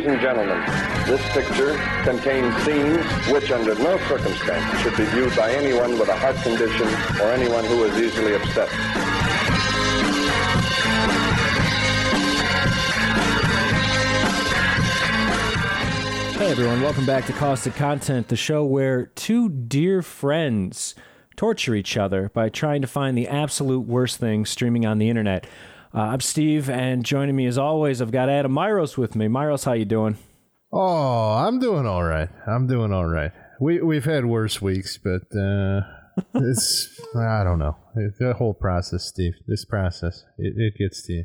Ladies and gentlemen, this picture contains scenes which, under no circumstance should be viewed by anyone with a heart condition or anyone who is easily upset. Hey everyone, welcome back to Caustic Content, the show where two dear friends torture each other by trying to find the absolute worst thing streaming on the internet. Uh, I'm Steve, and joining me as always, I've got Adam Myros with me. Myros, how you doing? Oh, I'm doing all right. I'm doing all right. We we've had worse weeks, but uh, it's I don't know the whole process, Steve. This process it, it gets to you.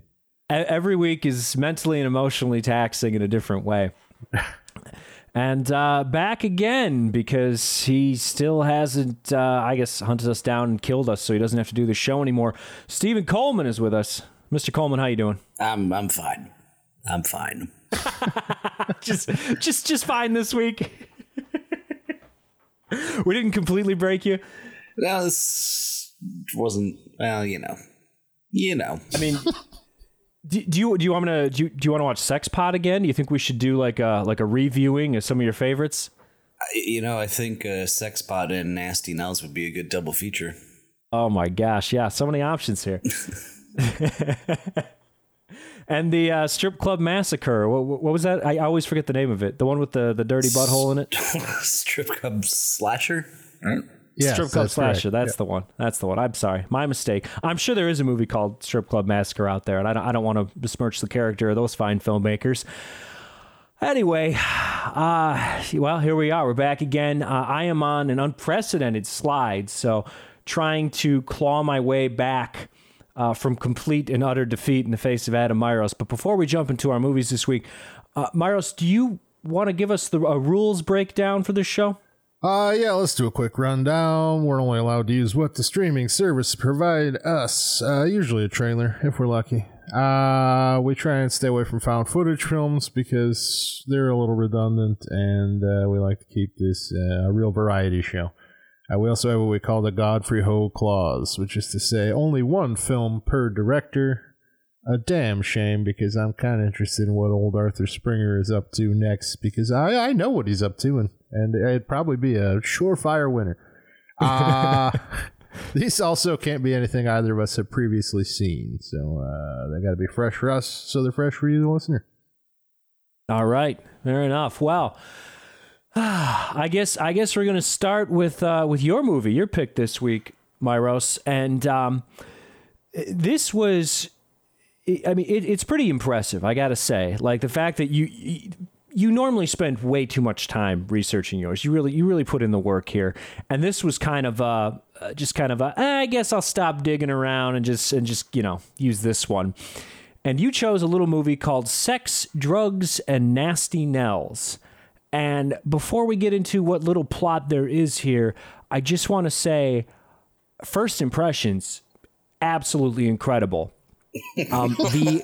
Every week is mentally and emotionally taxing in a different way. and uh, back again because he still hasn't, uh, I guess, hunted us down and killed us, so he doesn't have to do the show anymore. Stephen Coleman is with us. Mr. Coleman, how you doing? I'm I'm fine. I'm fine. just just just fine this week. we didn't completely break you. No, this wasn't. Well, you know, you know. I mean, do, do you do you want to do you, do you want to watch Sex Pod again? Do you think we should do like a like a reviewing of some of your favorites? You know, I think uh, Sex Pod and Nasty Nels would be a good double feature. Oh my gosh, yeah, so many options here. and the uh, strip club massacre. What, what, was that? I always forget the name of it. The one with the, the dirty butthole in it. strip club slasher. Right? Yes, Strip Club Slasher. Right. That's yeah. the one. That's the one. I'm sorry. My mistake. I'm sure there is a movie called Strip Club Massacre out there, and I don't, I don't want to besmirch the character of those fine filmmakers. Anyway, uh, well, here we are. We're back again. Uh, I am on an unprecedented slide, so trying to claw my way back uh, from complete and utter defeat in the face of Adam Myros. But before we jump into our movies this week, uh, Myros, do you want to give us the a rules breakdown for this show? Uh, yeah, let's do a quick rundown. We're only allowed to use what the streaming service provide us, uh, usually a trailer, if we're lucky. Uh, we try and stay away from found footage films because they're a little redundant, and uh, we like to keep this uh, a real variety show. We also have what we call the Godfrey Ho clause, which is to say only one film per director. A damn shame because I'm kind of interested in what old Arthur Springer is up to next because I, I know what he's up to and, and it'd probably be a surefire winner. Uh, these also can't be anything either of us have previously seen. So uh, they got to be fresh for us so they're fresh for you, the listener. All right. Fair enough. Well, I guess I guess we're gonna start with uh, with your movie, your pick this week, Myros, and um, this was, I mean, it, it's pretty impressive. I gotta say, like the fact that you, you normally spend way too much time researching yours. You really you really put in the work here, and this was kind of uh, just kind of a, eh, I guess I'll stop digging around and just and just you know use this one. And you chose a little movie called Sex, Drugs, and Nasty Nels. And before we get into what little plot there is here, I just want to say first impressions, absolutely incredible. Um, the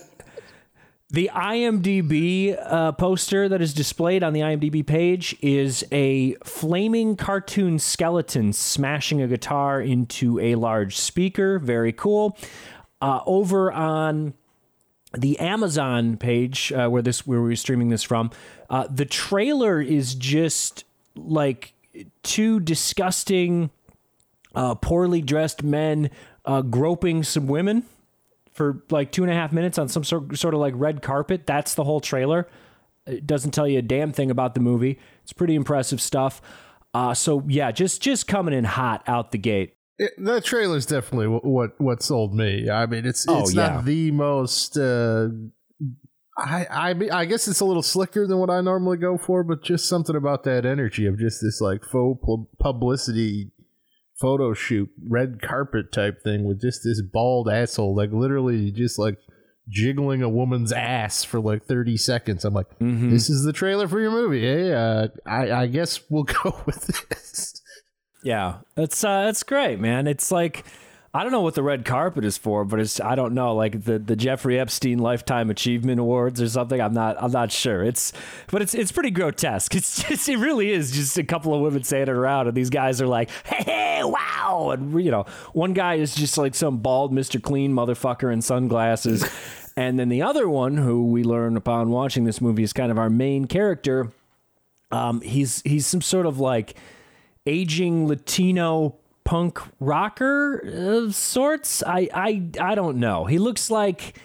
the IMDb uh, poster that is displayed on the IMDb page is a flaming cartoon skeleton smashing a guitar into a large speaker. Very cool. Uh, over on the Amazon page uh, where this where we're streaming this from, uh, the trailer is just like two disgusting, uh, poorly dressed men uh, groping some women for like two and a half minutes on some sort, sort of like red carpet. That's the whole trailer. It doesn't tell you a damn thing about the movie. It's pretty impressive stuff. Uh, so yeah, just just coming in hot out the gate. It, the is definitely what, what what sold me. I mean, it's oh, it's yeah. not the most. Uh, I I mean, I guess it's a little slicker than what I normally go for, but just something about that energy of just this like faux publicity photo shoot, red carpet type thing with just this bald asshole, like literally just like jiggling a woman's ass for like 30 seconds. I'm like, mm-hmm. this is the trailer for your movie. Hey, uh, I, I guess we'll go with this. Yeah, it's uh, it's great, man. It's like I don't know what the red carpet is for, but it's I don't know, like the, the Jeffrey Epstein Lifetime Achievement Awards or something. I'm not I'm not sure. It's but it's it's pretty grotesque. It's just it really is just a couple of women saying it around, and these guys are like, hey, hey wow, and you know, one guy is just like some bald Mr. Clean motherfucker in sunglasses. And then the other one, who we learn upon watching this movie, is kind of our main character. Um, he's he's some sort of like aging Latino punk rocker of sorts. I I I don't know. He looks like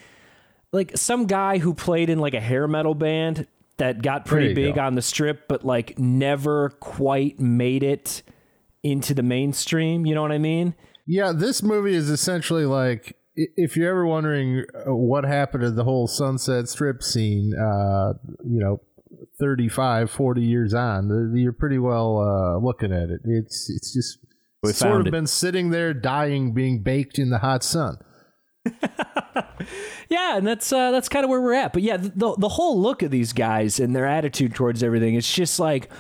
like some guy who played in like a hair metal band that got pretty big go. on the strip, but like never quite made it into the mainstream. You know what I mean? Yeah, this movie is essentially like if you're ever wondering uh, what happened to the whole Sunset Strip scene, uh, you know, 35, 40 years on, you're pretty well uh, looking at it. It's it's just We sort found of it. been sitting there dying, being baked in the hot sun. Yeah, and that's uh, that's kind of where we're at. But yeah, the the whole look of these guys and their attitude towards everything, it's just like.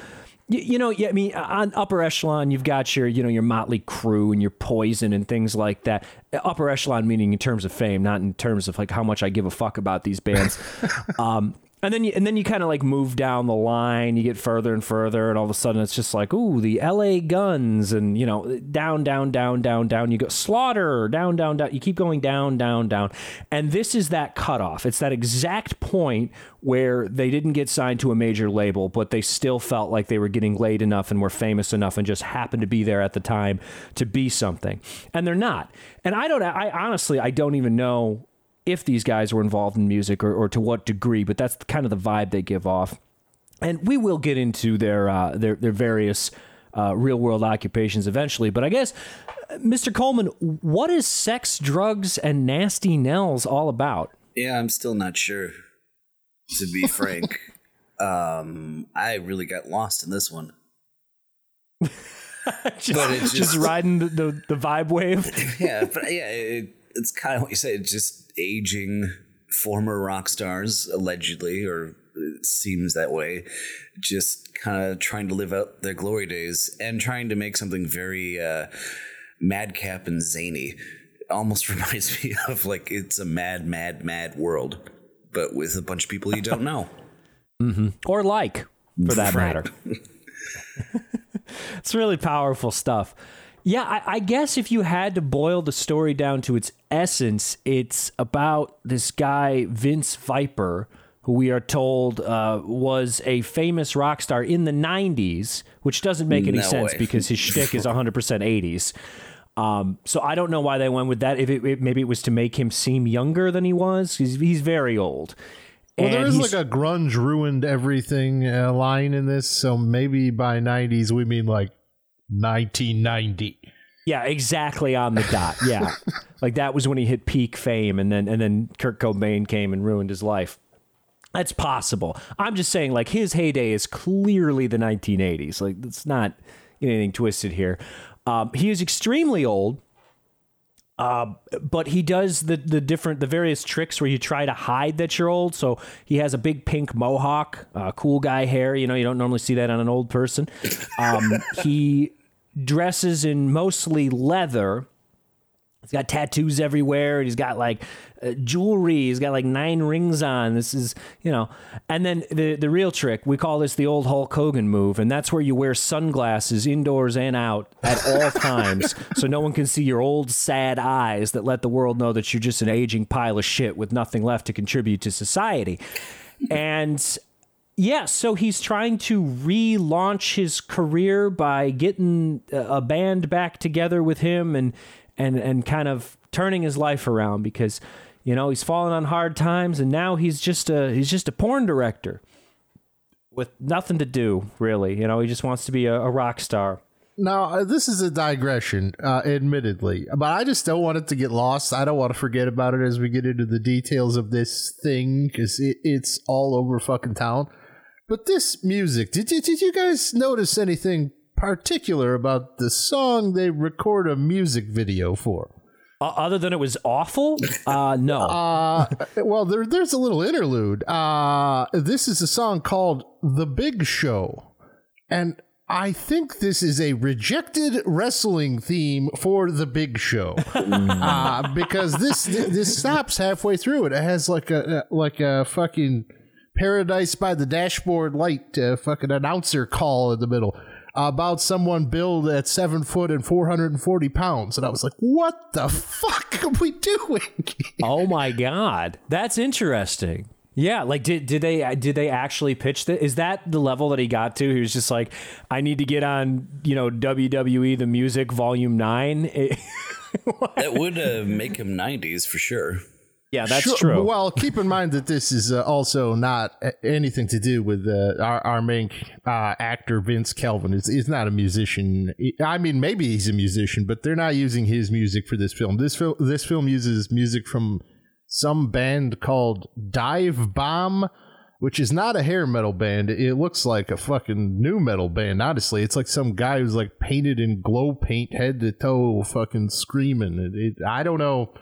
You, you know, yeah, I mean, on upper echelon, you've got your, you know, your Mötley Crüe and your poison and things like that. Upper echelon meaning in terms of fame, not in terms of like how much I give a fuck about these bands. um, and then you, and then you kind of like move down the line. You get further and further, and all of a sudden it's just like, ooh, the L.A. Guns, and you know, down, down, down, down, down. You go Slaughter, down, down, down. You keep going down, down, down, and this is that cutoff. It's that exact point where they didn't get signed to a major label, but they still felt like they were getting laid enough and were famous enough, and just happened to be there at the time to be something, and they're not. And I don't. I honestly, I don't even know if these guys were involved in music or, or to what degree, but that's kind of the vibe they give off. And we will get into their uh, their their various uh, real world occupations eventually. But I guess, uh, Mr. Coleman, what is sex, drugs, and nasty Nels all about? Yeah, I'm still not sure. To be frank, um, I really got lost in this one. just, just just- riding the, the, the vibe wave. yeah, but yeah, it, it's kind of what you say, It's just aging former rock stars, allegedly, or it seems that way, just kind of trying to live out their glory days and trying to make something very uh, madcap and zany. It almost reminds me of like it's a mad, mad, mad world, but with a bunch of people you don't know. or like, for that Right. matter. it's really powerful stuff. Yeah, I, I guess if you had to boil the story down to its essence, it's about this guy, Vince Viper, who we are told uh, was a famous rock star in the 90s, which doesn't make any No sense way. because his shtick is 100% 80s. Um, so I don't know why they went with that. If it, it- maybe it was to make him seem younger than he was, he's, he's very old. Well, there And is he's- like a grunge ruined everything uh, line in this, so maybe by 90s we mean like 1990. Yeah, exactly on the dot. Yeah. like that was when he hit peak fame and then and then Kurt Cobain came and ruined his life. That's possible. I'm just saying like his heyday is clearly the 1980s. Like it's not anything twisted here. Um, he is extremely old. Uh, but he does the the different the various tricks where you try to hide that you're old. So he has a big pink mohawk, uh, cool guy hair. You know, you don't normally see that on an old person. Um, he dresses in mostly leather. He's got tattoos everywhere. He's got like uh, jewelry. He's got like nine rings on. This is, you know. And then the the real trick, we call this the old Hulk Hogan move, and that's where you wear sunglasses indoors and out at all times, so no one can see your old sad eyes that let the world know that you're just an aging pile of shit with nothing left to contribute to society. And yeah, so he's trying to relaunch his career by getting a a band back together with him and and and kind of turning his life around because you know he's fallen on hard times and now he's just a he's just a porn director with nothing to do really. You know, he just wants to be a, a rock star. Now, uh, this is a digression, uh, admittedly, but I just don't want it to get lost. I don't want to forget about it as we get into the details of this thing because it, it's all over fucking town. But this music, did you, did you guys notice anything particular about the song they record a music video for? Uh, other than it was awful, uh, no. Uh, well, there, there's a little interlude. Uh, this is a song called The Big Show. And I think this is a rejected wrestling theme for The Big Show. uh, because this this stops halfway through it. It has like a like a fucking Paradise by the Dashboard Light uh, fucking announcer call in the middle. About someone billed at seven foot and 440 pounds. And I was like, what the fuck are we doing? oh my God. That's interesting. Yeah, like did did they did they actually pitch that? Is that the level that he got to? He was just like, I need to get on, you know, WWE the Music Volume Nine. that would uh, make him '90s for sure. Yeah, that's Sure, true. Well, keep in mind that this is uh, also not uh, anything to do with uh, our, our main uh, actor, Vince Kelvin. Is he's not a musician. I mean, maybe he's a musician, but they're not using his music for this film. This film, this film uses music from some band called Dive Bomb, which is not a hair metal band. It looks like a fucking nu metal band. Honestly, it's like some guy who's like painted in glow paint, head to toe, fucking screaming. It, it, I don't know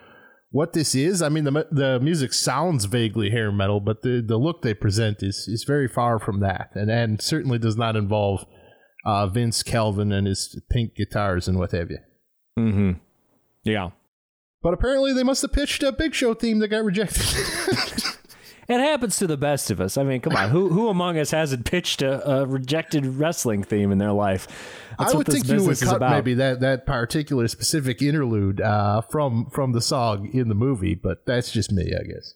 what this is. I mean, the the music sounds vaguely hair metal, but the, the look they present is is very far from that, and and certainly does not involve uh, Vince Kelvin and his pink guitars and what have you. Mm-hmm. Yeah. But apparently, they must have pitched a Big Show theme that got rejected. It happens to the best of us. I mean, come on, who who among us hasn't pitched a, a rejected wrestling theme in their life? That's I would think you would is cut about. maybe that that particular specific interlude uh, from from the song in the movie, but that's just me, I guess.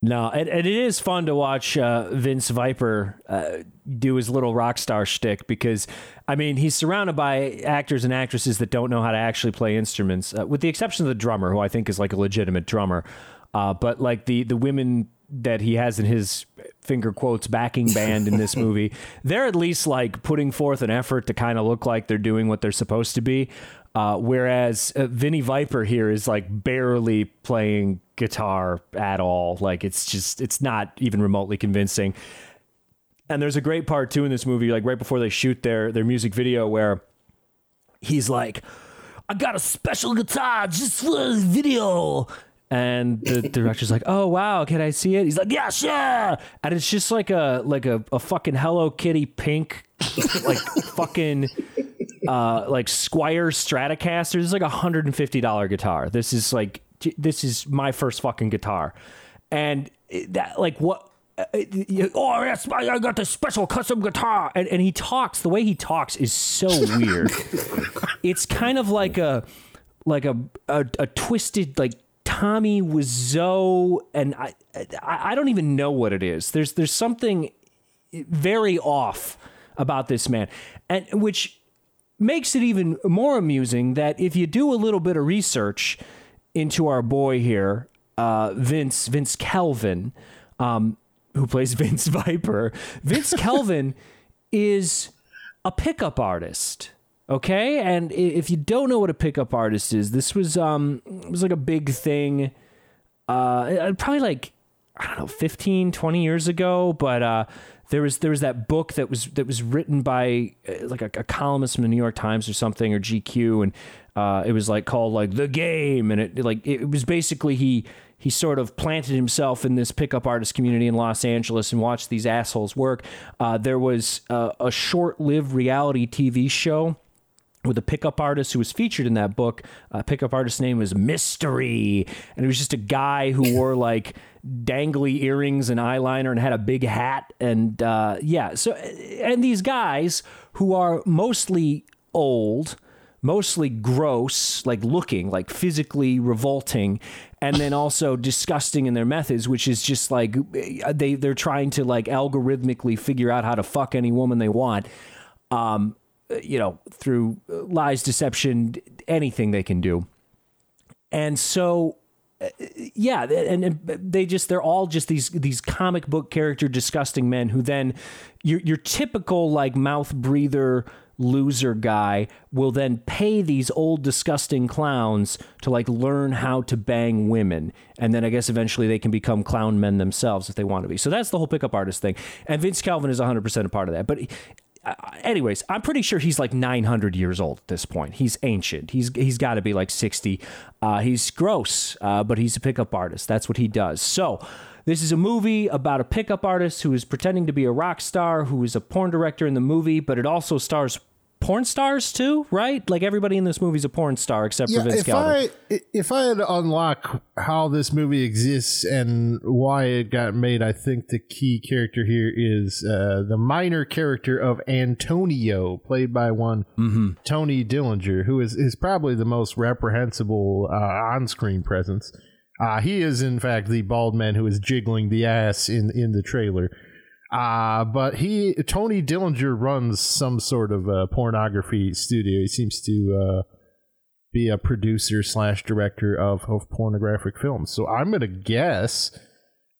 No, and, and it is fun to watch uh, Vince Viper uh, do his little rock star shtick because, I mean, he's surrounded by actors and actresses that don't know how to actually play instruments, uh, with the exception of the drummer, who I think is like a legitimate drummer. Uh, but like the the women that he has in his finger quotes backing band in this movie, they're at least like putting forth an effort to kind of look like they're doing what they're supposed to be. Uh, whereas uh, Vinny Viper here is like barely playing guitar at all. Like it's just it's not even remotely convincing. And there's a great part too in this movie, like right before they shoot their their music video, where he's like, "I got a special guitar just for the video." And the director's like, "Oh wow, can I see it?" He's like, "Yeah, sure." And it's just like a like a, a fucking Hello Kitty pink, like fucking uh like Squier Stratocaster. This is like a hundred and fifty dollar guitar. This is like this is my first fucking guitar, and that like what. uh, you- Oh yes, I I got this special custom guitar, and and he talks. The way he talks is so weird. it's kind of like a like a a, a twisted like Tommy Wiseau, and I, I don't even know what it is. There's there's something very off about this man, and which makes it even more amusing that if you do a little bit of research into our boy here, uh, Vince Vince Kelvin, um, who plays Vince Viper, Vince Kelvin is a pickup artist. Okay, and if you don't know what a pickup artist is, this was um it was like a big thing uh, probably like I don't know 15 20 years ago but uh, there was there was that book that was that was written by uh, like a, a columnist from the New York Times or something or GQ and uh, it was like called like the game and it like it was basically he he sort of planted himself in this pickup artist community in Los Angeles and watched these assholes work. Uh, there was uh, a short-lived reality TV show with a pickup artist who was featured in that book. Uh, pickup artist's name was Mystery, and it was just a guy who wore like dangly earrings and eyeliner and had a big hat. And uh, yeah, so and these guys who are mostly old. Mostly gross, like looking, like physically revolting, and then also disgusting in their methods, which is just like they they're trying to like algorithmically figure out how to fuck any woman they want um, you know, through lies, deception, anything they can do. And so, uh, yeah, and, and they just they're all just these these comic book character disgusting men who then your your typical like mouth breather loser guy will then pay these old disgusting clowns to like learn how to bang women. And then i guess eventually they can become clown men themselves if they want to be. So that's the whole pickup artist thing. And vince Kelvin is 100% a part of that. But uh, anyways, I'm pretty sure he's like 900 years old at this point. He's ancient. He's he's got to be like 60. Uh, he's gross, uh, but he's a pickup artist. That's what he does. So. This is a movie about a pickup artist who is pretending to be a rock star, who is a porn director in the movie, but it also stars porn stars too, right? Like everybody in this movie's a porn star except for Vince if. I if I had to unlock how this movie exists and why it got made, I think the key character here is uh, the minor character of Antonio, played by one Tony Dillinger, who is is probably the most reprehensible uh, on screen presence. Uh, he is in fact the bald man who is jiggling the ass in in the trailer. Uh, but he Tony Dillinger runs some sort of pornography studio. He seems to uh, be a producer slash director of, of pornographic films. So I'm gonna guess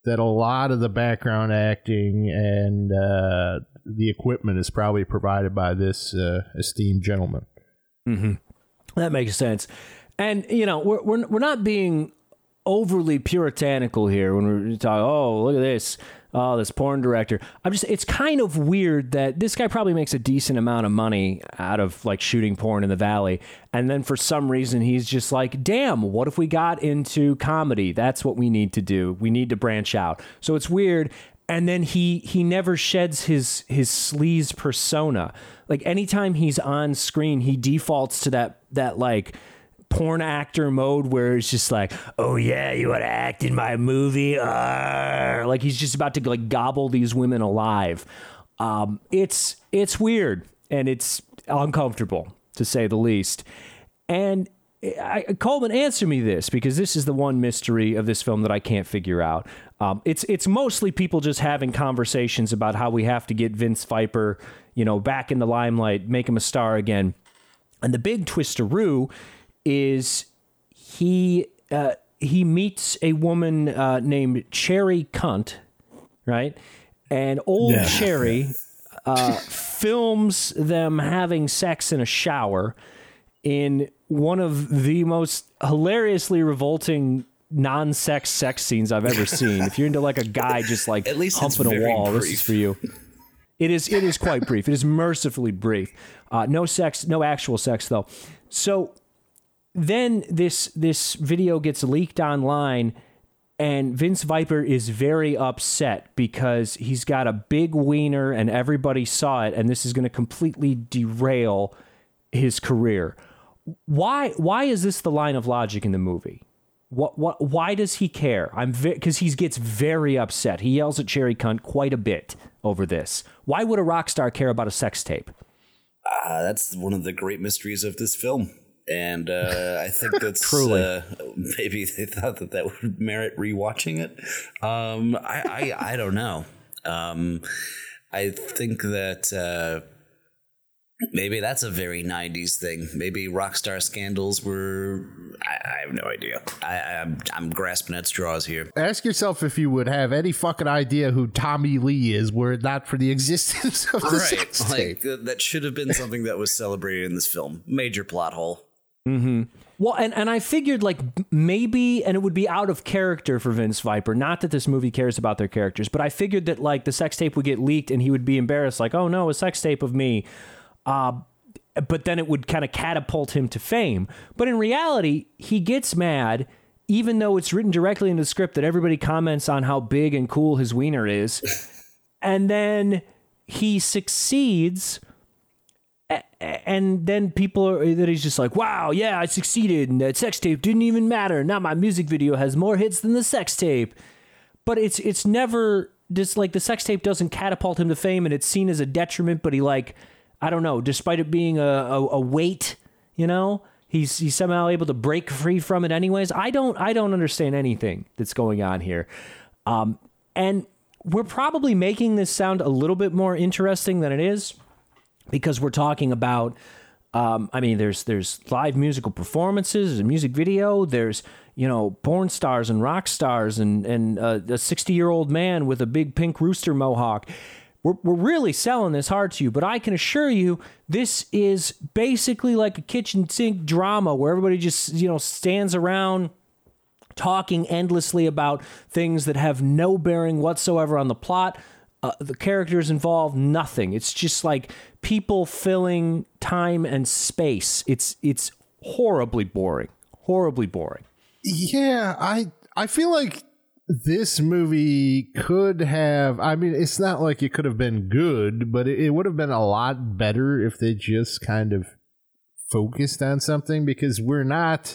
that a lot of the background acting and uh, the equipment is probably provided by this uh, esteemed gentleman. That makes sense. And you know, we're we're we're not being overly puritanical here when we're talking. Oh, look at this. Oh, this porn director. I'm just. It's kind of weird that this guy probably makes a decent amount of money out of like shooting porn in the valley, and then for some reason he's just like, damn. What if we got into comedy? That's what we need to do. We need to branch out. So it's weird. And then he he never sheds his his sleaze persona. Like anytime he's on screen, he defaults to that that like porn actor mode where it's just like, oh yeah, you want to act in my movie? Arr. Like he's just about to like gobble these women alive. Um, it's it's weird and it's uncomfortable to say the least. And I, Coleman, answer me this because this is the one mystery of this film that I can't figure out. Um, it's it's mostly people just having conversations about how we have to get Vince Viper, you know, back in the limelight, make him a star again. And the big twisteroo is he uh, he meets a woman uh, named Cherry Cunt, right? And old Cherry uh, films them having sex in a shower in one of the most hilariously revolting non-sex sex scenes I've ever seen. if you're into like a guy just like At least humping a wall, this is for you. It is it is quite brief. It is mercifully brief. Uh, no sex, no actual sex though. So then this this video gets leaked online and Vince Viper is very upset because he's got a big wiener and everybody saw it and this is going to completely derail his career. Why why is this the line of logic in the movie? What what why does he care? I'm because he gets very upset. He yells at Cherry Cunt quite a bit over this. Why would a rock star care about a sex tape? Uh, that's one of the great mysteries of this film. And uh, I think that's Truly. uh, maybe they thought that that would merit rewatching it. Um, I, I I don't know. Um, I think that uh, maybe that's a very '90s thing. Maybe rock star scandals were. I, I have no idea. I, I'm I'm grasping at straws here. Ask yourself if you would have any fucking idea who Tommy Lee is were it not for the existence of the sex tape. like that should have been something that was celebrated in this film. Major plot hole. Well, and, and I figured like maybe, and it would be out of character for Vince Viper. Not that this movie cares about their characters, but I figured that like the sex tape would get leaked and he would be embarrassed, like, oh no, a sex tape of me. Uh, but then it would kind of catapult him to fame. But in reality, he gets mad, even though it's written directly in the script that everybody comments on how big and cool his wiener is. and then he succeeds and then people are that he's just like, wow, yeah, I succeeded, and that sex tape didn't even matter. Now my music video has more hits than the sex tape. But it's it's never just like the sex tape doesn't catapult him to fame, and it's seen as a detriment. But he like, I don't know, despite it being a a, a weight, you know, he's he's somehow able to break free from it. Anyways, I don't I don't understand anything that's going on here, um, and we're probably making this sound a little bit more interesting than it is because we're talking about um, I mean there's there's live musical performances, there's a music video, there's you know porn stars and rock stars and and uh, a 60 year old man with a big pink rooster mohawk. We're, we're really selling this hard to you, but I can assure you this is basically like a kitchen sink drama where everybody just you know stands around talking endlessly about things that have no bearing whatsoever on the plot. Uh, the characters involved, nothing. It's just like people filling time and space. It's it's horribly boring, horribly boring. Yeah, I I feel like this movie could have i mean it's not like it could have been good but it, it would have been a lot better if they just kind of focused on something because we're not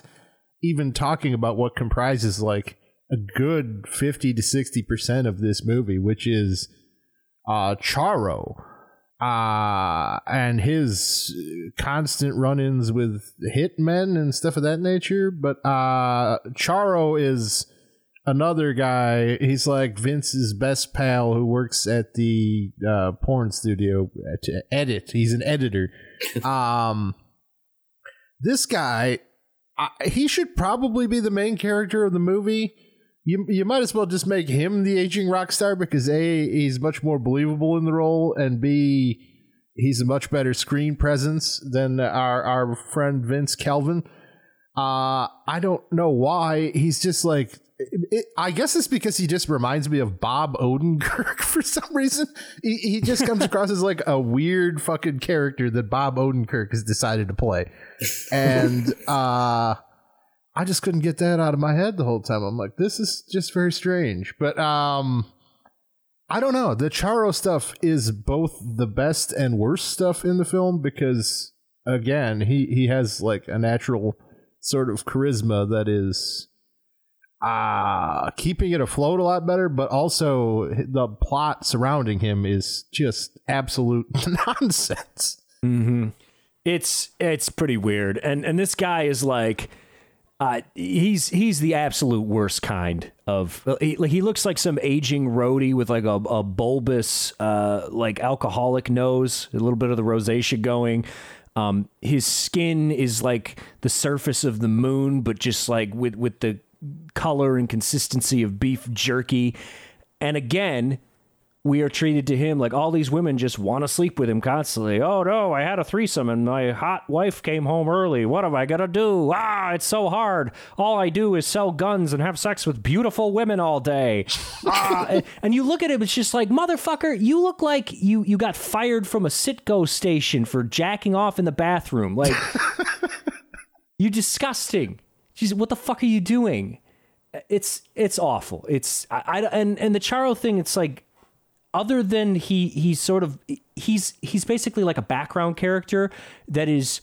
even talking about what comprises like a good 50 to 60% of this movie which is uh charo uh and his constant run-ins with hitmen and stuff of that nature. But uh charo is another guy. He's like vince's best pal who works at the uh, porn studio. To edit. He's an editor. Um this guy I, he should probably be the main character of the movie you you might as well just make him the aging rock star because a he's much more believable in the role and b he's a much better screen presence than our our friend Vince Kelvin. Uh I don't know why he's just like it, I guess it's because he just reminds me of Bob Odenkirk for some reason. He, he just comes across as like a weird fucking character that Bob Odenkirk has decided to play. And uh I just couldn't get that out of my head the whole time. I'm like, this is just very strange. But um I don't know. The Charo stuff is both the best and worst stuff in the film because again, he he has like a natural sort of charisma that is uh keeping it afloat a lot better, but also the plot surrounding him is just absolute nonsense. Mm-hmm. It's it's pretty weird, and and this guy is like uh, he's he's the absolute worst kind of he, like he looks like some aging roadie with like a, a bulbous uh, like alcoholic nose, a little bit of the rosacea going. Um, his skin is like the surface of the moon, but just like with with the color and consistency of beef jerky. And again, we are treated to him like all these women just want to sleep with him constantly. Oh no, I had a threesome and my hot wife came home early. What am I gonna do? Ah, it's so hard. All I do is sell guns and have sex with beautiful women all day. ah, and you look at him, it's just like motherfucker. You look like you you got fired from a Citgo station for jacking off in the bathroom. Like you disgusting. She's what the fuck are you doing? It's it's awful. It's I, I and and the Charo thing. It's like other than he he's sort of he's he's basically like a background character that is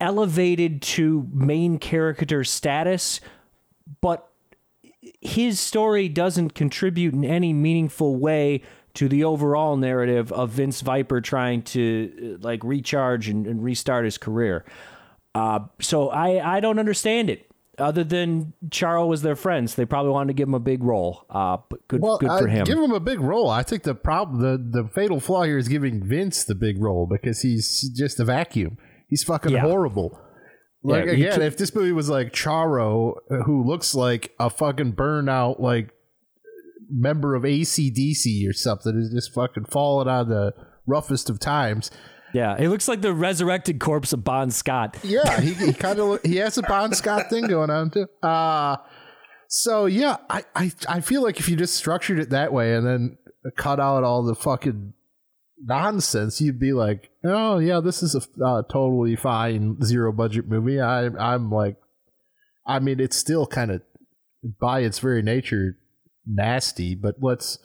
elevated to main character status but his story doesn't contribute in any meaningful way to the overall narrative of Vince Viper trying to like recharge and, and restart his career. Uh, so I, I don't understand it other than Charo was their friends, they probably wanted to give him a big role. Uh, but good, well, good for him. Give him a big role. I think the problem, the the fatal flaw here is giving Vince the big role because he's just a vacuum. He's fucking yeah. horrible. Like yeah, again, if this movie was like Charo, uh, who looks like a fucking burnout like member of ACDC or something, is just fucking falling on the roughest of times yeah, he looks like the resurrected corpse of Bon Scott. Yeah, he, he kind of he has a Bon Scott thing going on too. Uh so yeah, I, I I feel like if you just structured it that way and then cut out all the fucking nonsense, you'd be like, oh yeah, this is a uh, totally fine zero budget movie. I I'm like, I mean, it's still kind of by its very nature nasty, but let's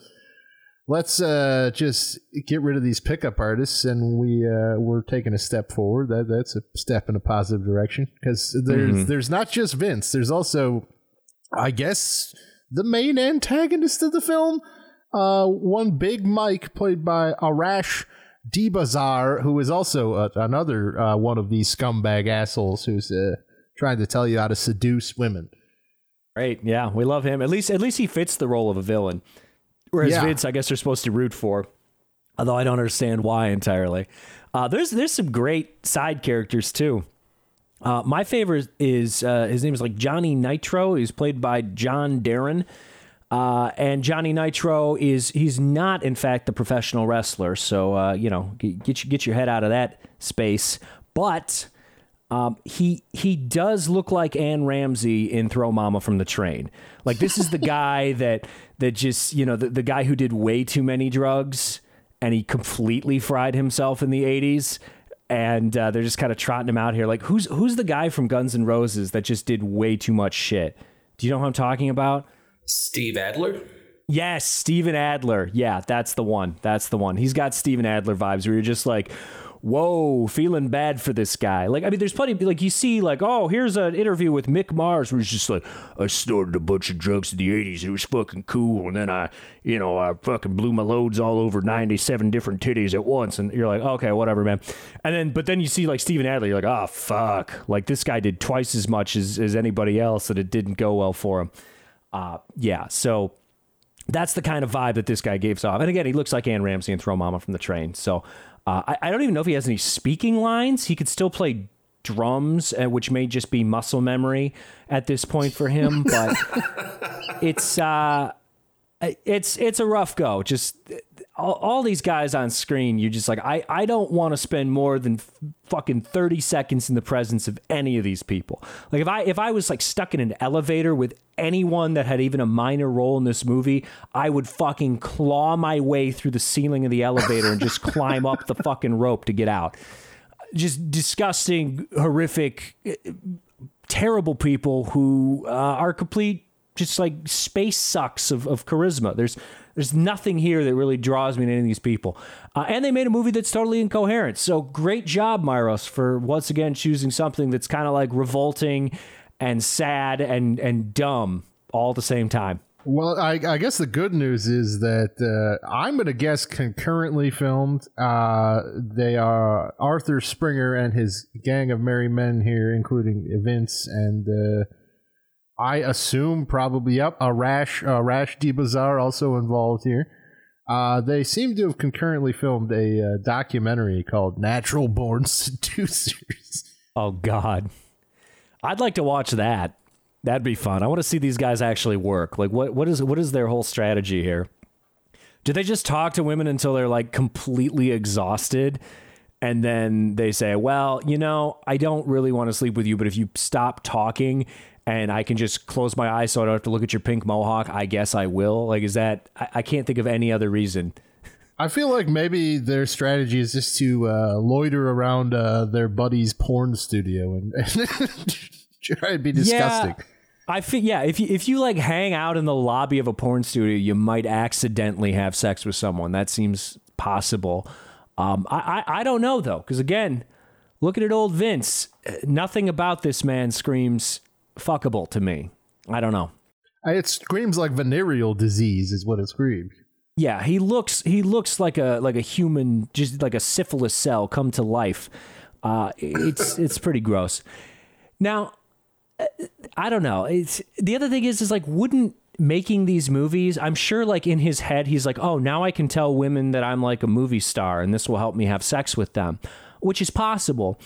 let's uh, just get rid of these pickup artists, and we uh, we're taking a step forward. That that's a step in a positive direction because there's mm-hmm. there's not just Vince. There's also, I guess, the main antagonist of the film. Uh, one big Mike played by Arash Dibazar, who is also uh, another uh, one of these scumbag assholes who's uh, trying to tell you how to seduce women. Right? Yeah, we love him. At least at least he fits the role of a villain. Whereas yeah. Vince, I guess, they're supposed to root for, although I don't understand why entirely. Uh, there's there's some great side characters too. Uh, my favorite is uh, his name is like Johnny Nitro. He's played by John Darren. Uh, and Johnny Nitro is he's not in fact the professional wrestler, so uh, you know get get, get your head out of that space. But um, he he does look like Anne Ramsey in Throw Mama from the Train. Like this is the guy that that just you know the, the guy who did way too many drugs and he completely fried himself in the 80s and uh, they're just kind of trotting him out here like who's who's the guy from Guns N' Roses that just did way too much shit do you know who I'm talking about Steve Adler. Yes, Steven Adler. Yeah, that's the one. That's the one. He's got Steven Adler vibes where you're just like, whoa, feeling bad for this guy. Like, I mean, there's plenty, like, you see, like, oh, here's an interview with Mick Mars where he's just like, I snorted a bunch of drugs in the 80s. It was fucking cool. And then I, you know, I fucking blew my loads all over 97 different titties at once. And you're like, okay, whatever, man. And then, but then you see, like, Steven Adler, you're like, oh, fuck. Like, this guy did twice as much as, as anybody else, and it didn't go well for him. Uh, yeah, so that's the kind of vibe that this guy gives off. And again, he looks like Anne Ramsey and Throw Mama from the Train. So uh, I, I, don't even know if he has any speaking lines. He could still play drums, uh, which may just be muscle memory at this point for him. But it's uh, it's it's a rough go. Just all, all, these guys on screen, you're just like, I, I don't want to spend more than f- fucking 30 seconds in the presence of any of these people. Like if I if I was like stuck in an elevator with anyone that had even a minor role in this movie, I would fucking claw my way through the ceiling of the elevator and just climb up the fucking rope to get out. Just disgusting, horrific, eh, terrible people who uh, are complete just like space sucks of, of charisma. There's there's nothing here that really draws me to any of these people. Uh, and they made a movie that's totally incoherent. So great job, Myros, for once again choosing something that's kind of like revolting and sad and and dumb all at the same time. Well, I, I guess the good news is that uh, I'm going to guess concurrently filmed. Uh, they are Arthur Springer and his gang of merry men here, including Vince and uh, I assume probably yep. Rash uh, Arash Dibazar also involved here. Uh, they seem to have concurrently filmed a uh, documentary called "Natural Born Seducers." Oh God, I'd like to watch that. That'd be fun. I want to see these guys actually work. Like, what what is what is their whole strategy here? Do they just talk to women until they're like completely exhausted? and then they say, "Well, you know, I don't really want to sleep with you, but if you stop talking and I can just close my eyes so I don't have to look at your pink mohawk, I guess I will. Like, is that, I, I can't think of any other reason. I feel like maybe their strategy is just to uh, loiter around uh, their buddy's porn studio and, and try to be disgusting. Yeah. I feel yeah. If you if you like hang out in the lobby of a porn studio, you might accidentally have sex with someone. That seems possible. Um, I, I I don't know though, because again, looking at old Vince, nothing about this man screams fuckable to me. I don't know. It screams like venereal disease, is what it screams. Yeah, he looks he looks like a like a human, just like a syphilis cell come to life. Uh, it's it's pretty gross. Now, I don't know. It's the other thing is is like wouldn't making these movies, I'm sure like in his head he's like, "Oh, now I can tell women that I'm like a movie star and this will help me have sex with them." Which is possible.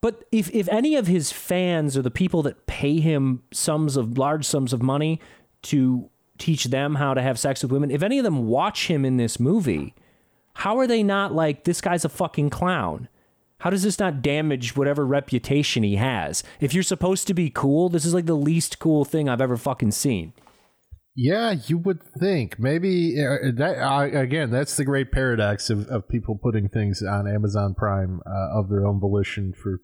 But if, if any of his fans or the people that pay him sums of large sums of money to teach them how to have sex with women, if any of them watch him in this movie, how are they not like, this guy's a fucking clown? How does this not damage whatever reputation he has? If you're supposed to be cool, this is like the least cool thing I've ever fucking seen. Yeah, you would think maybe uh, that uh, again. That's the great paradox of, of people putting things on Amazon Prime uh, of their own volition for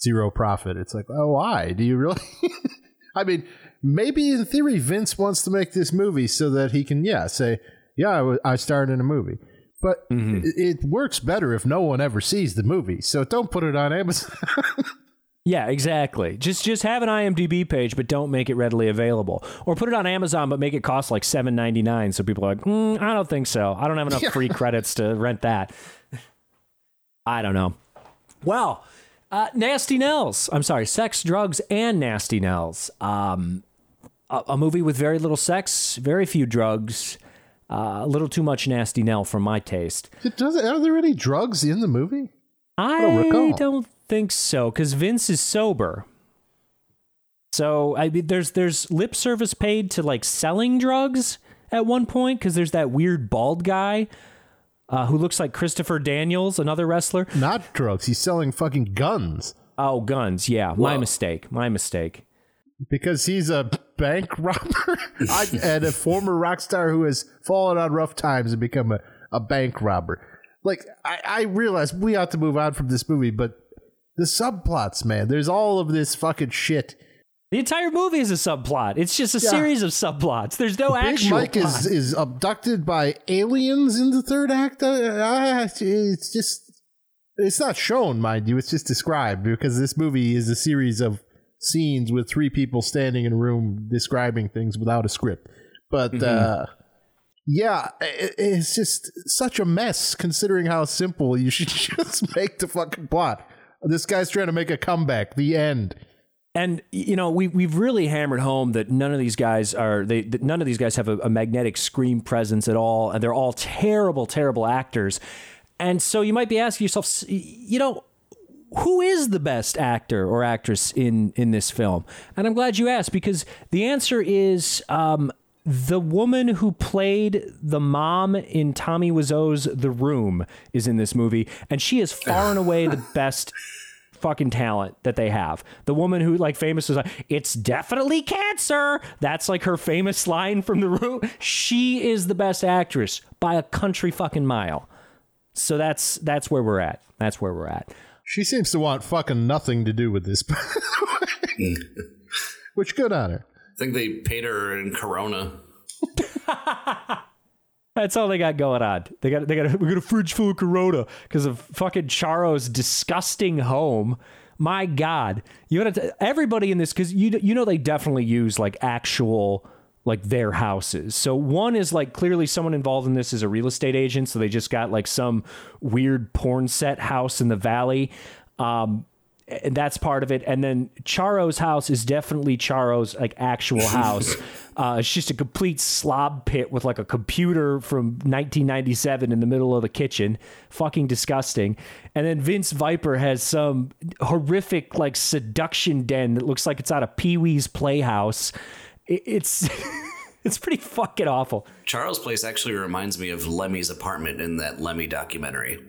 zero profit. It's like, oh, why do you really? I mean, maybe in theory, Vince wants to make this movie so that he can, yeah, say, yeah, I, w- I starred in a movie. But mm-hmm. it, it works better if no one ever sees the movie. So don't put it on Amazon. Yeah, exactly. Just just have an IMDb page, but don't make it readily available, or put it on Amazon, but make it cost like seven ninety nine. So people are like, mm, I don't think so. I don't have enough free credits to rent that. I don't know. Well, uh, Nasty Nels. I'm sorry, Sex, Drugs, and Nasty Nels. Um, a, a, movie with very little sex, very few drugs, uh, a little too much Nasty Nell for my taste. It Does, are there any drugs in the movie? I, don't, don't think so, because Vince is sober. So I mean, there's there's lip service paid to like selling drugs at one point because there's that weird bald guy uh, who looks like Christopher Daniels, another wrestler. Not drugs. He's selling fucking guns. Oh, guns. Yeah, Whoa. my mistake. My mistake. Because he's a bank robber I, and a former rock star who has fallen on rough times and become a, a bank robber. Like, I, I realize we ought to move on from this movie, but the subplots, man, there's all of this fucking shit The entire movie is a subplot. It's just a Yeah. series of subplots. There's no Big actual Mike plot. is is abducted by aliens in the third act. Uh, it's just it's not shown, mind you. It's just described because this movie is a series of scenes with three people standing in a room describing things without a script. But Mm-hmm. uh, yeah, it, it's just such a mess considering how simple you should just make the fucking plot. This guy's trying to make a comeback. The end. And you know, we we've really hammered home that none of these guys are they that none of these guys have a, a magnetic screen presence at all, and they're all terrible, terrible actors. And so you might be asking yourself, you know, who is the best actor or actress in in this film? And I'm glad you asked because the answer is um, the woman who played the mom in Tommy Wiseau's The Room is in this movie, and she is far and away the best fucking talent that they have. The woman who like famous is like, it's definitely cancer. That's like her famous line from the room. She is the best actress by a country fucking mile. So that's that's where we're at. That's where we're at. She seems to want fucking nothing to do with this. Which good on her. I think they paid her in Corona. That's all they got going on. They got they got a, we got a fridge full of Corona because of fucking Charo's disgusting home. My God, you got to everybody in this because you you know they definitely use like actual like their houses. So one is like clearly someone involved in this is a real estate agent, so they just got like some weird porn set house in the valley. Um, and that's part of it. And then Charo's house is definitely Charo's like actual house. uh, it's just a complete slob pit with like a computer from 1997 in the middle of the kitchen. Fucking disgusting. And then Vince Viper has some horrific like seduction den that looks like it's out of Pee Wee's Playhouse. It, it's it's pretty fucking awful. Charles' place actually reminds me of Lemmy's apartment in that Lemmy documentary.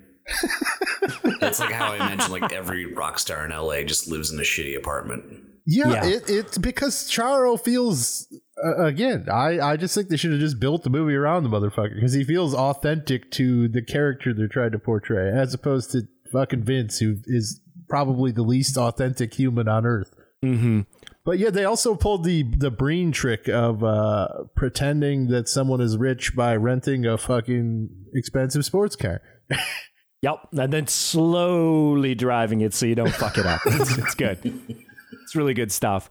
That's like how I imagine like every rock star in LA just lives in a shitty apartment. Yeah, Yeah. It, it's because Charo feels uh, again. I I just think they should have just built the movie around the motherfucker because he feels authentic to the character they're trying to portray, as opposed to fucking Vince, who is probably the least authentic human on earth. Mm-hmm. But yeah, they also pulled the the Breen trick of uh, pretending that someone is rich by renting a fucking expensive sports car. Yep, and then slowly driving it so you don't fuck it up. It's, it's good. It's really good stuff.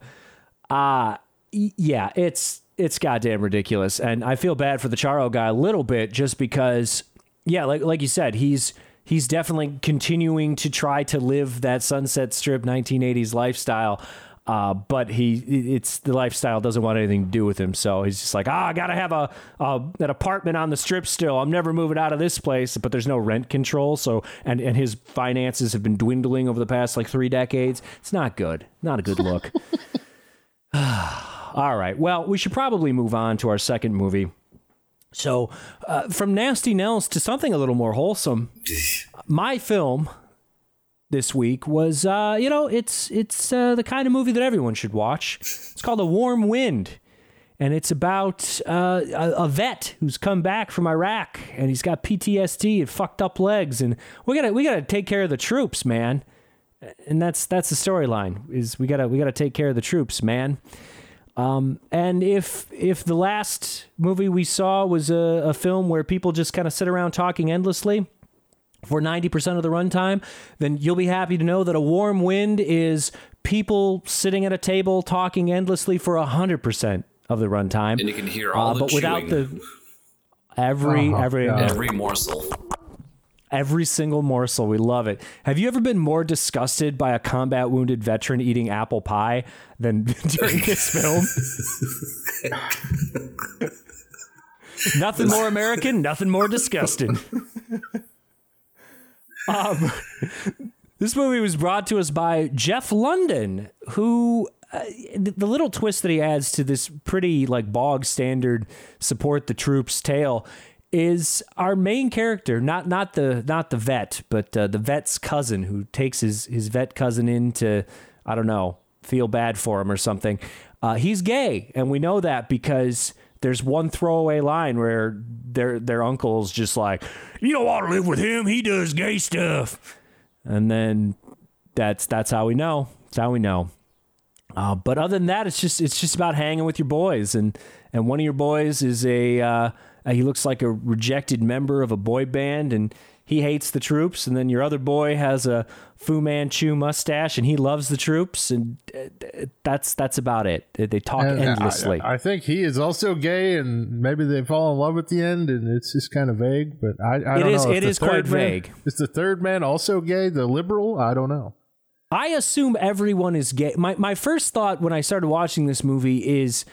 Uh yeah, it's it's goddamn ridiculous, and I feel bad for the Charo guy a little bit just because, yeah, like like you said, he's he's definitely continuing to try to live that Sunset Strip 1980s lifestyle. Uh, but he, it's the lifestyle doesn't want anything to do with him. So he's just like, ah, I gotta have a, a an apartment on the strip still. I'm never moving out of this place. But there's no rent control. So and and his finances have been dwindling over the past like three decades. It's not good. Not a good look. All right. Well, we should probably move on to our second movie. So, uh, from Nasty Nels to something a little more wholesome, my film this week was, uh, you know, it's it's uh, the kind of movie that everyone should watch. It's called A Warm Wind, and it's about uh, a, a vet who's come back from Iraq and he's got PTSD and fucked up legs, and we gotta we gotta take care of the troops, man. And that's that's the storyline is we gotta we gotta take care of the troops, man. Um, and if if the last movie we saw was a, a film where people just kind of sit around talking endlessly for 90% of the runtime, then you'll be happy to know that A Warm Wind is people sitting at a table talking endlessly for 100% of the runtime. And you can hear all Uh, the but without chewing. the every Oh, every God. every morsel. every single morsel. We love it. Have you ever been more disgusted by a combat wounded veteran eating apple pie than during this film? nothing more American, nothing more disgusting. um, this movie was brought to us by Jeff London, who uh, the the little twist that he adds to this pretty like bog standard support the troops tale is our main character not not the not the vet but uh, the vet's cousin who takes his his vet cousin in to I don't know feel bad for him or something. Uh, he's gay and we know that because there's one throwaway line where their their uncle's just like you don't want to live with him he does gay stuff. And then that's that's how we know that's how we know. Uh, but other than that, it's just it's just about hanging with your boys, and and one of your boys is a uh, he looks like a rejected member of a boy band, and he hates the troops, and then your other boy has a Fu Manchu mustache, and he loves the troops, and uh, that's that's about it. They talk And endlessly. I, I think he is also gay, and maybe they fall in love at the end, and it's just kind of vague. But I, I It don't is- it is quite man- vague. Is the third man also gay? The liberal? I don't know. I assume everyone is gay. My my first thought when I started watching this movie is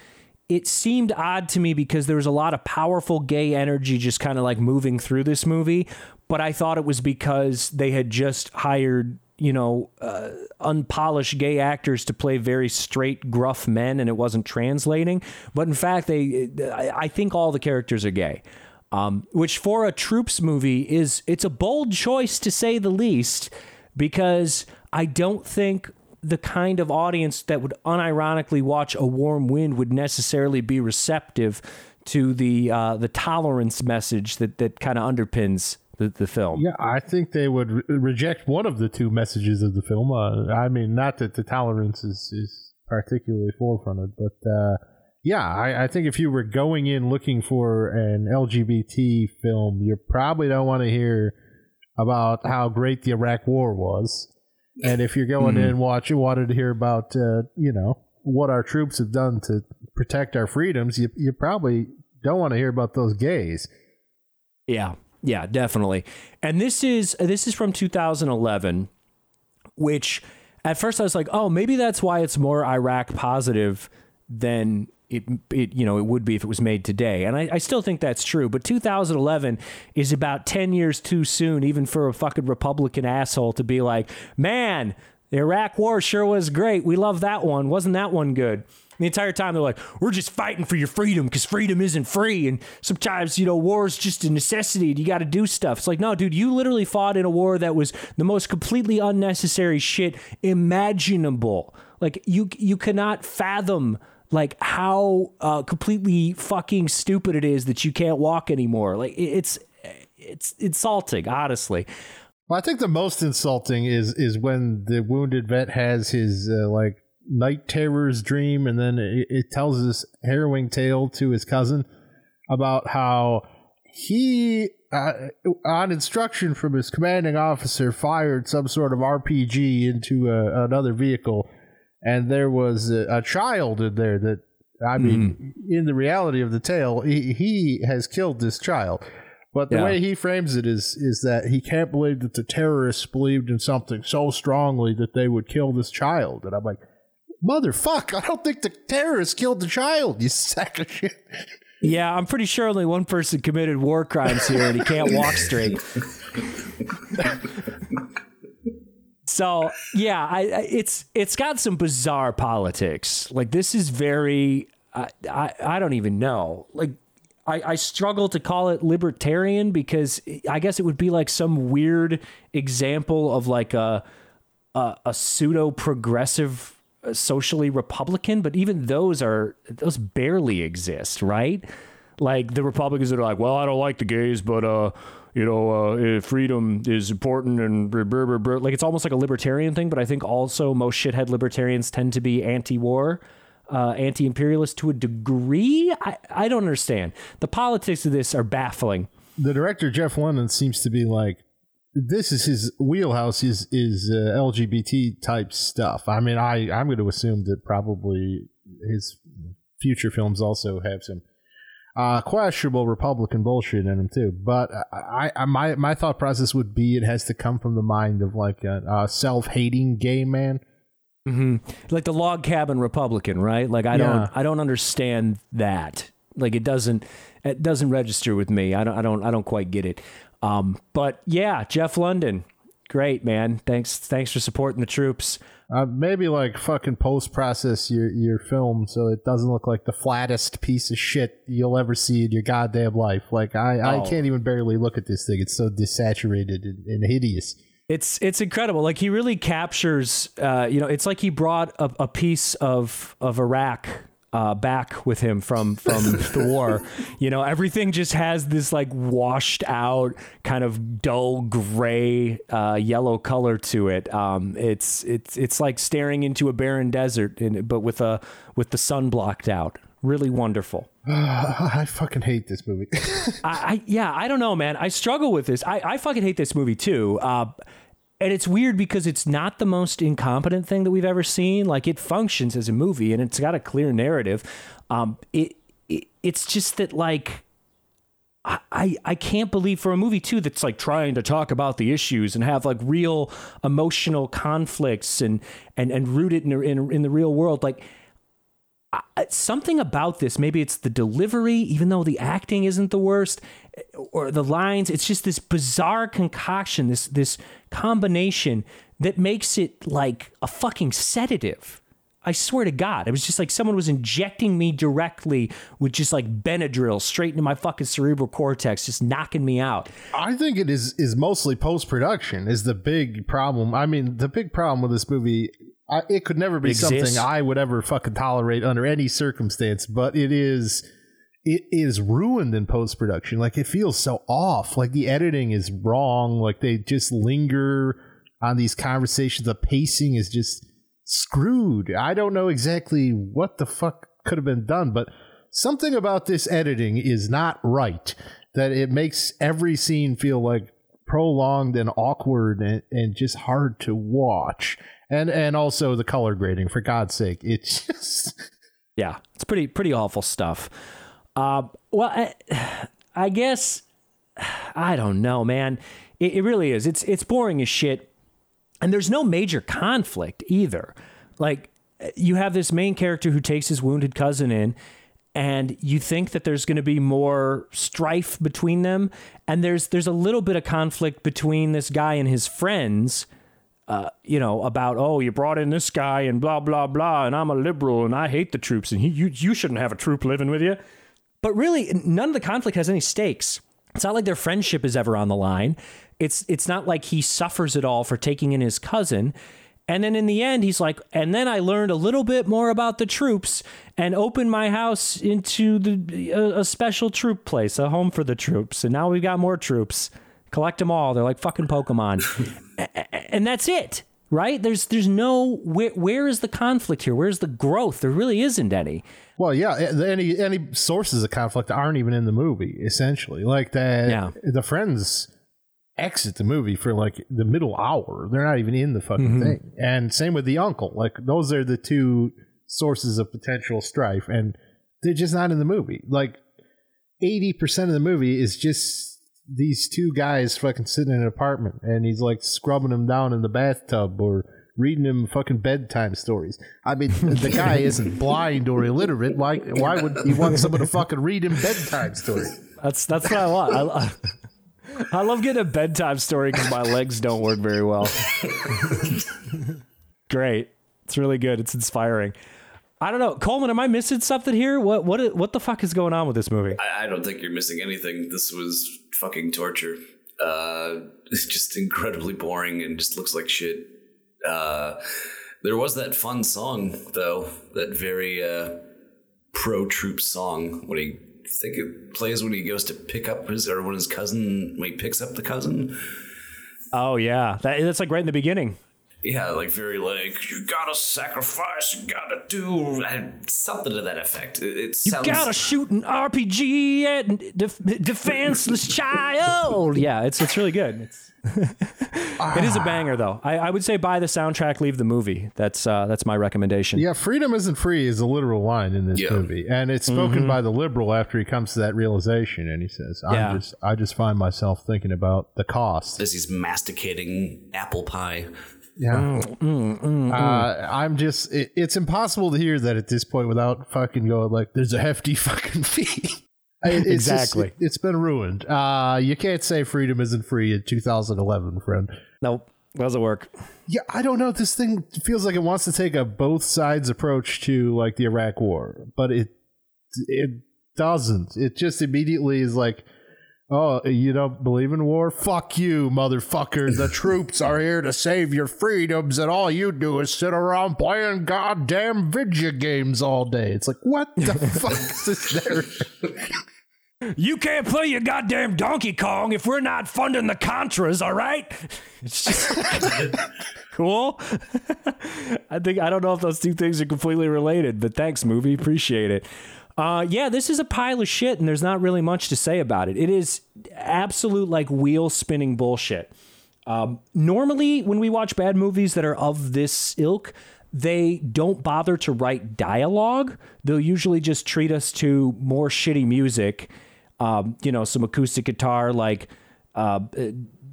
it seemed odd to me because there was a lot of powerful gay energy just kind of like moving through this movie, but I thought it was because they had just hired, you know, uh, unpolished gay actors to play very straight gruff men and it wasn't translating, but in fact they I, think all the characters are gay. Um, which for a troops movie is it's a bold choice to say the least because I don't think the kind of audience that would unironically watch A Warm Wind would necessarily be receptive to the uh, the tolerance message that that kind of underpins the, the film. Yeah, I think they would re- reject one of the two messages of the film. Uh, I mean, not that the tolerance is, is particularly forefronted, but uh, yeah, I, I think if you were going in looking for an LGBT film, you probably don't want to hear about how great the Iraq War was. And if you're going in watch, you wanted to hear about, uh, you know, what our troops have done to protect our freedoms, you, you probably don't want to hear about those gays. Yeah, yeah, definitely. And this is this is from 2011, which at first I was like, oh, maybe that's why it's more Iraq positive than it, it you know it would be if it was made today. And I, I still think that's true. But 2011 is about 10 years too soon, even for a fucking Republican asshole to be like, man, the Iraq War sure was great. We love that one. Wasn't that one good? The entire time they're like, we're just fighting for your freedom because freedom isn't free. And sometimes, you know, war is just a necessity and you got to do stuff. It's like, no, dude, you literally fought in a war that was the most completely unnecessary shit imaginable. Like, you, you cannot fathom like how uh, completely fucking stupid it is that you can't walk anymore. Like, it's, it's insulting, honestly. Well, I think the most insulting is is when the wounded vet has his uh, like night terrors dream, and then it, it tells this harrowing tale to his cousin about how he, uh, on instruction from his commanding officer, fired some sort of RPG into a, another vehicle, and there was a, a child in there that. I mean, hmm. in the reality of the tale, he, he has killed this child. But the Yeah. way he frames it is is that he can't believe that the terrorists believed in something so strongly that they would kill this child. And I'm like, motherfuck, I don't think the terrorists killed the child, you sack of shit. Yeah, I'm pretty sure only one person committed war crimes here and he can't walk straight. so yeah, I, I it's it's got some bizarre politics. Like this is very I I, I don't even know. Like I, I struggle to call it libertarian because I guess it would be like some weird example of like a a, a pseudo progressive uh, socially republican but even those are those barely exist right like the republicans that are like well i don't like the gays but uh you know uh, eh, freedom is important and brr, brr, brr. like it's almost like a libertarian thing but i think also most shithead libertarians tend to be anti-war uh, anti-imperialist to a degree I, I don't understand the politics of this are baffling The director Jeff London seems to be like, this is his wheelhouse is is uh, LGBT type stuff. I mean, I I'm going to assume that probably his future films also have some uh, questionable Republican bullshit in them too. But I, I my my thought process would be it has to come from the mind of like a, a self hating gay man. Hmm. like the log cabin republican right like i Yeah. don't i don't understand that like it doesn't it doesn't register with me i don't i don't i don't quite get it um but yeah jeff london great man thanks thanks for supporting the troops Uh, maybe like fucking post process your your film so it doesn't look like the flattest piece of shit you'll ever see in your goddamn life. Like I, Oh. I can't even barely look at this thing. It's so desaturated and, and hideous. it's it's incredible like he really captures uh you know it's like he brought a, a piece of of iraq uh, back with him from from the war. You know, everything just has this like washed out kind of dull gray uh, yellow color to it. Um, it's it's it's like staring into a barren desert, in, but with a with the sun blocked out. Really wonderful. I fucking hate this movie. I, I yeah, I don't know, man. I struggle with this. I, I fucking hate this movie too. And it's weird because it's not the most incompetent thing that we've ever seen. Like it functions as a movie and it's got a clear narrative. Um, it, it it's just that like I, I can't believe for a movie too that's like trying to talk about the issues and have like real emotional conflicts and and and rooted in in, in the real world like something about this maybe it's the delivery even though the acting isn't the worst eh, or the lines it's just this bizarre concoction this this combination that makes it like a fucking sedative I swear to God, it was just like someone was injecting me directly with just like Benadryl straight into my fucking cerebral cortex, just knocking me out. I think it is is mostly post production is the big problem. I mean, the big problem with this movie I, it could never be Exists. something I would ever fucking tolerate under any circumstance, but it is it is ruined in post production. Like it feels so off. Like the editing is wrong. Like they just linger on these conversations. The pacing is just screwed. I don't know exactly what the fuck could have been done, but something about this editing is not right. That it makes every scene feel like prolonged and awkward and, and just hard to watch. And and also the color grading for god's sake. It's just yeah it's pretty pretty awful stuff. Uh, well I, I, guess i don't know man. It, it really is. It's it's boring as shit. And there's no major conflict either. Like you have this main character who takes his wounded cousin in and you think that there's going to be more strife between them and there's there's a little bit of conflict between this guy and his friends uh, you know, about oh, you brought in this guy and blah blah blah, and I'm a liberal and I hate the troops, and he, you you shouldn't have a troop living with you. But really, none of the conflict has any stakes. It's not like their friendship is ever on the line. It's it's not like he suffers at all for taking in his cousin. And then in the end, he's like, and then I learned a little bit more about the troops and opened my house into the a, a special troop place, a home for the troops. And now we've got more troops. Collect them all. They're like fucking Pokemon. and that's it, right? There's there's no where where is the conflict here? Where's the growth? There really isn't any. Well, yeah, any any sources of conflict aren't even in the movie. Essentially, like that. Yeah. the friends exit the movie for like the middle hour. They're not even in the fucking mm-hmm. thing. And same with the uncle. Like those are the two sources of potential strife, and they're just not in the movie. Like eighty percent of the movie is just these two guys fucking sitting in an apartment and he's like scrubbing them down in the bathtub or reading him fucking bedtime stories. I mean, the guy isn't blind or illiterate. Why? Why would he want someone to fucking read him bedtime stories? That's that's what I want. I, I love getting a bedtime story because my legs don't work very well. Great, it's really good. It's inspiring. I don't know, Coleman. Am I missing something here? What what what the fuck is going on with this movie? I, I don't think you're missing anything. This was fucking torture. Uh, it's just incredibly boring and just looks like shit. Uh, there was that fun song though, that very uh, pro troop song when he I think it plays when he goes to pick up his or when his cousin when he picks up the cousin. Oh yeah, that, that's like right in the beginning yeah, like very like you gotta sacrifice, you gotta do something to that effect. It, it sounds... You gotta shoot an RPG at def- defenseless child. Yeah, it's it's really good. It's it is a banger though. I, I would say buy the soundtrack, leave the movie. That's uh, that's my recommendation. Yeah, freedom isn't free is a literal line in this yeah. movie, and it's spoken mm-hmm. by the liberal after he comes to that realization, and he says, "I yeah. just I just find myself thinking about the cost." As he's masticating apple pie. Yeah. Mm, mm, mm, uh, I'm just, it, it's impossible to hear that at this point without fucking going like, there's a hefty fucking fee. It's exactly. Just, it, has been ruined. Uh, you can't say freedom isn't free in 2011, friend. Nope. Doesn't work. Yeah, I don't know. This thing feels like it wants to take a both sides approach to like the Iraq War, but it it doesn't. It just immediately is like, Oh, you don't believe in war? Fuck you, motherfucker. The troops are here to save your freedoms, and all you do is sit around playing goddamn video games all day. It's like, what the fuck is this narrative? You can't play your goddamn Donkey Kong if we're not funding the Contras, all right? Cool. I think I don't know if those two things are completely related, but thanks, movie. Appreciate it. Uh, yeah, this is a pile of shit, and there's not really much to say about it. It is absolute like wheel spinning bullshit. Um, normally, when we watch bad movies that are of this ilk, they don't bother to write dialogue. They'll usually just treat us to more shitty music, um, you know, some acoustic guitar, like uh,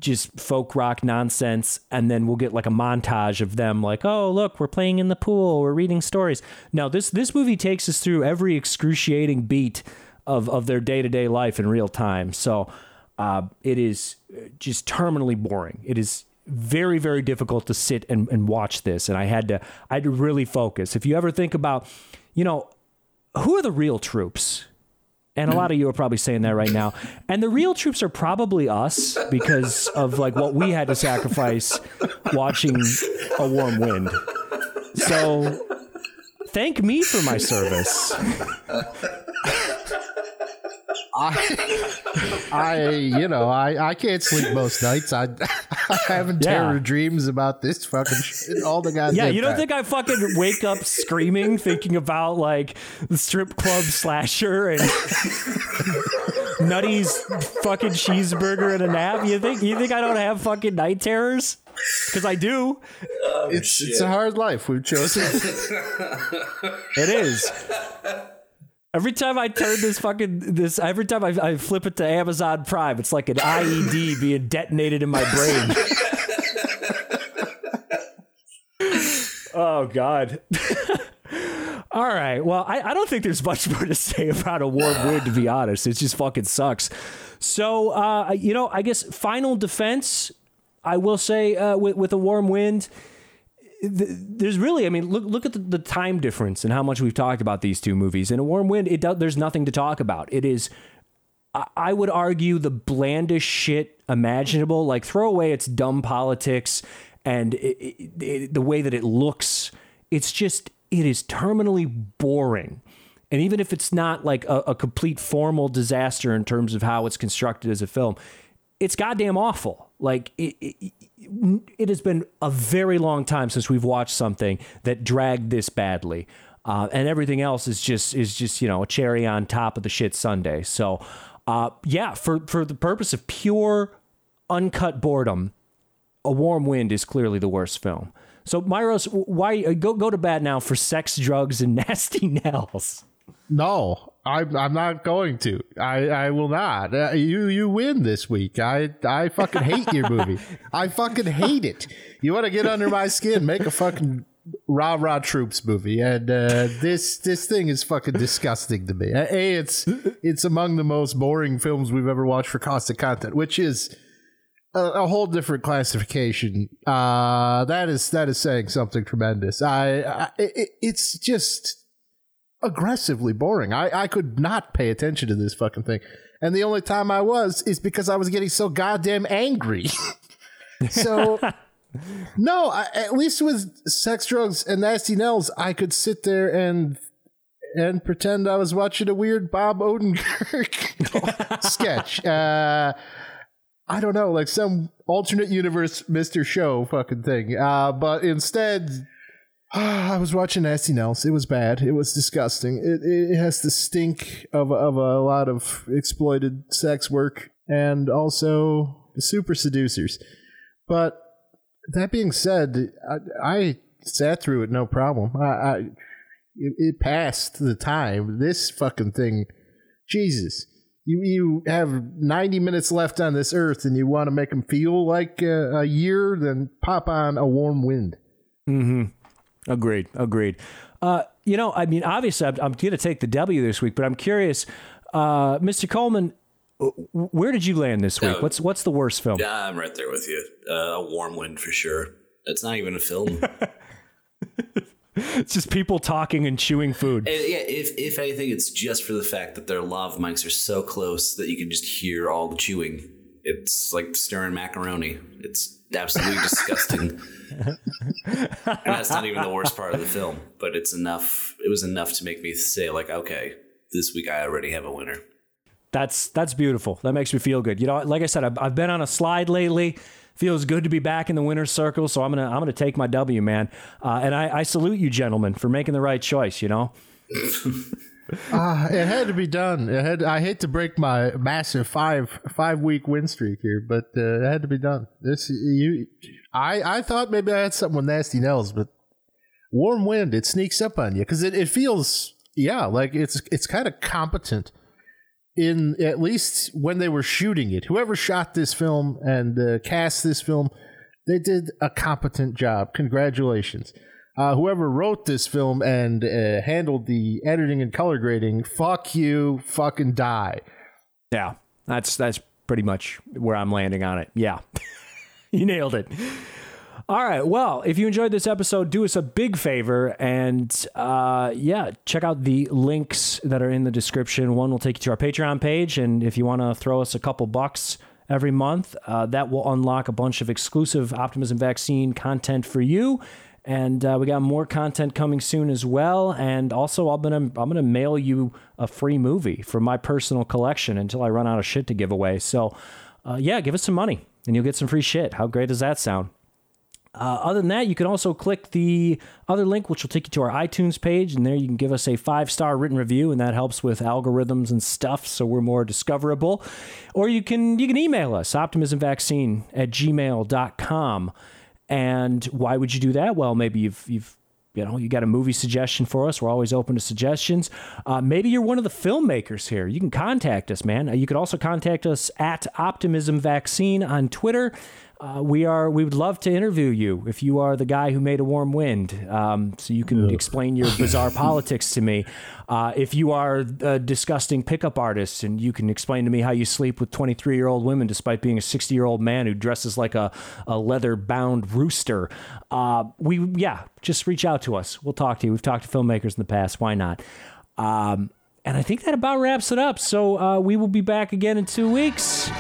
just folk rock nonsense, and then we'll get like a montage of them, like, oh look, we're playing in the pool, we're reading stories. Now, this this movie takes us through every excruciating beat of of their day to day life in real time. So uh, it is just terminally boring. It is very very difficult to sit and, and watch this, and I had to I had to really focus. If you ever think about, you know, who are the real troops? And a lot of you are probably saying that right now. And the real troops are probably us because of like what we had to sacrifice watching a warm wind. So thank me for my service. I, I, you know, I, I can't sleep most nights. I, I'm having terror dreams about this fucking shit all the guys. Yeah, you don't time. think I fucking wake up screaming thinking about like the strip club slasher and Nutty's fucking cheeseburger and a nap? You think you think I don't have fucking night terrors? Because I do. it's it's a hard life we've chosen. It is. Every time I turn this fucking this, every time I, I flip it to Amazon Prime, it's like an IED being detonated in my brain. oh God. All right. Well, I, I don't think there's much more to say about a warm wind, to be honest. It just fucking sucks. So, uh, you know, I guess final defense, I will say uh, with, with a warm wind, there's really, I mean, look look at the, the time difference and how much we've talked about these two movies. In a warm wind, it there's nothing to talk about. It is, I, I would argue, the blandest shit imaginable. Like throw away its dumb politics and it, it, it, the way that it looks. It's just it is terminally boring. And even if it's not like a, a complete formal disaster in terms of how it's constructed as a film, it's goddamn awful. Like it, it has been a very long time since we've watched something that dragged this badly. Uh, and everything else is just is just you know a cherry on top of the shit Sunday. So, uh, yeah, for for the purpose of pure uncut boredom, a warm wind is clearly the worst film. So, Myros, why uh, go go to bed now for sex, drugs, and nasty Nels? No, I'm I'm not going to. I I will not. Uh, you you win this week. I I fucking hate your movie. I fucking hate it. You want to get under my skin? Make a fucking rah rah troops movie. And uh, this this thing is fucking disgusting to me. A it's it's among the most boring films we've ever watched for cost of content, which is. A, a whole different classification. Uh, that is that is saying something tremendous. I, I it, it's just aggressively boring. I, I could not pay attention to this fucking thing. And the only time I was is because I was getting so goddamn angry. so, no, I, at least with sex, drugs, and nasty Nels, I could sit there and and pretend I was watching a weird Bob Odenkirk sketch. Uh, I don't know, like some alternate universe Mr. Show fucking thing. Uh, but instead, I was watching Nasty Nels. It was bad. It was disgusting. It, it has the stink of, of a lot of exploited sex work and also super seducers. But that being said, I, I sat through it no problem. I, I it, it passed the time. This fucking thing, Jesus. You you have 90 minutes left on this earth and you want to make them feel like a, a year, then pop on a warm wind. Mm-hmm. Agreed. Agreed. Uh, you know, I mean, obviously, I'm, I'm going to take the W this week, but I'm curious, uh, Mr. Coleman, where did you land this week? Oh. What's what's the worst film? Yeah, I'm right there with you. Uh, a warm wind for sure. It's not even a film. it's just people talking and chewing food. And yeah, if if anything, it's just for the fact that their lav mics are so close that you can just hear all the chewing. It's like stirring macaroni. It's absolutely disgusting. and that's not even the worst part of the film, but it's enough. It was enough to make me say, like, okay, this week I already have a winner. That's that's beautiful. That makes me feel good. You know, like I said, I've, I've been on a slide lately. Feels good to be back in the winner's circle. So I'm gonna I'm gonna take my W, man. Uh, and I, I salute you, gentlemen, for making the right choice. You know. Uh, it had to be done. It had. I hate to break my massive five five week win streak here, but uh, it had to be done. This you, I I thought maybe I had something with nasty nails, but warm wind it sneaks up on you because it, it feels yeah like it's it's kind of competent in at least when they were shooting it. Whoever shot this film and uh, cast this film, they did a competent job. Congratulations. Uh, whoever wrote this film and uh, handled the editing and color grading, fuck you, fucking die. Yeah, that's that's pretty much where I'm landing on it. Yeah, you nailed it. All right. Well, if you enjoyed this episode, do us a big favor and uh, yeah, check out the links that are in the description. One will take you to our Patreon page, and if you want to throw us a couple bucks every month, uh, that will unlock a bunch of exclusive Optimism Vaccine content for you. And uh, we got more content coming soon as well. And also, I'm gonna I'm gonna mail you a free movie from my personal collection until I run out of shit to give away. So, uh, yeah, give us some money and you'll get some free shit. How great does that sound? Uh, other than that, you can also click the other link, which will take you to our iTunes page, and there you can give us a five star written review, and that helps with algorithms and stuff, so we're more discoverable. Or you can you can email us optimismvaccine at gmail.com. And why would you do that? Well, maybe you've you've you know you got a movie suggestion for us. We're always open to suggestions. Uh, maybe you're one of the filmmakers here. You can contact us man. Uh, you could also contact us at optimism vaccine on twitter uh, we are we would love to interview you if you are the guy who made a warm wind um, so you can explain your bizarre politics to me. Uh, if you are a disgusting pickup artist and you can explain to me how you sleep with 23 year old women despite being a 60 year old man who dresses like a, a leather bound rooster uh, we yeah just reach out to us. We'll talk to you. We've talked to filmmakers in the past. Why not? Um, and I think that about wraps it up. So uh, we will be back again in two weeks.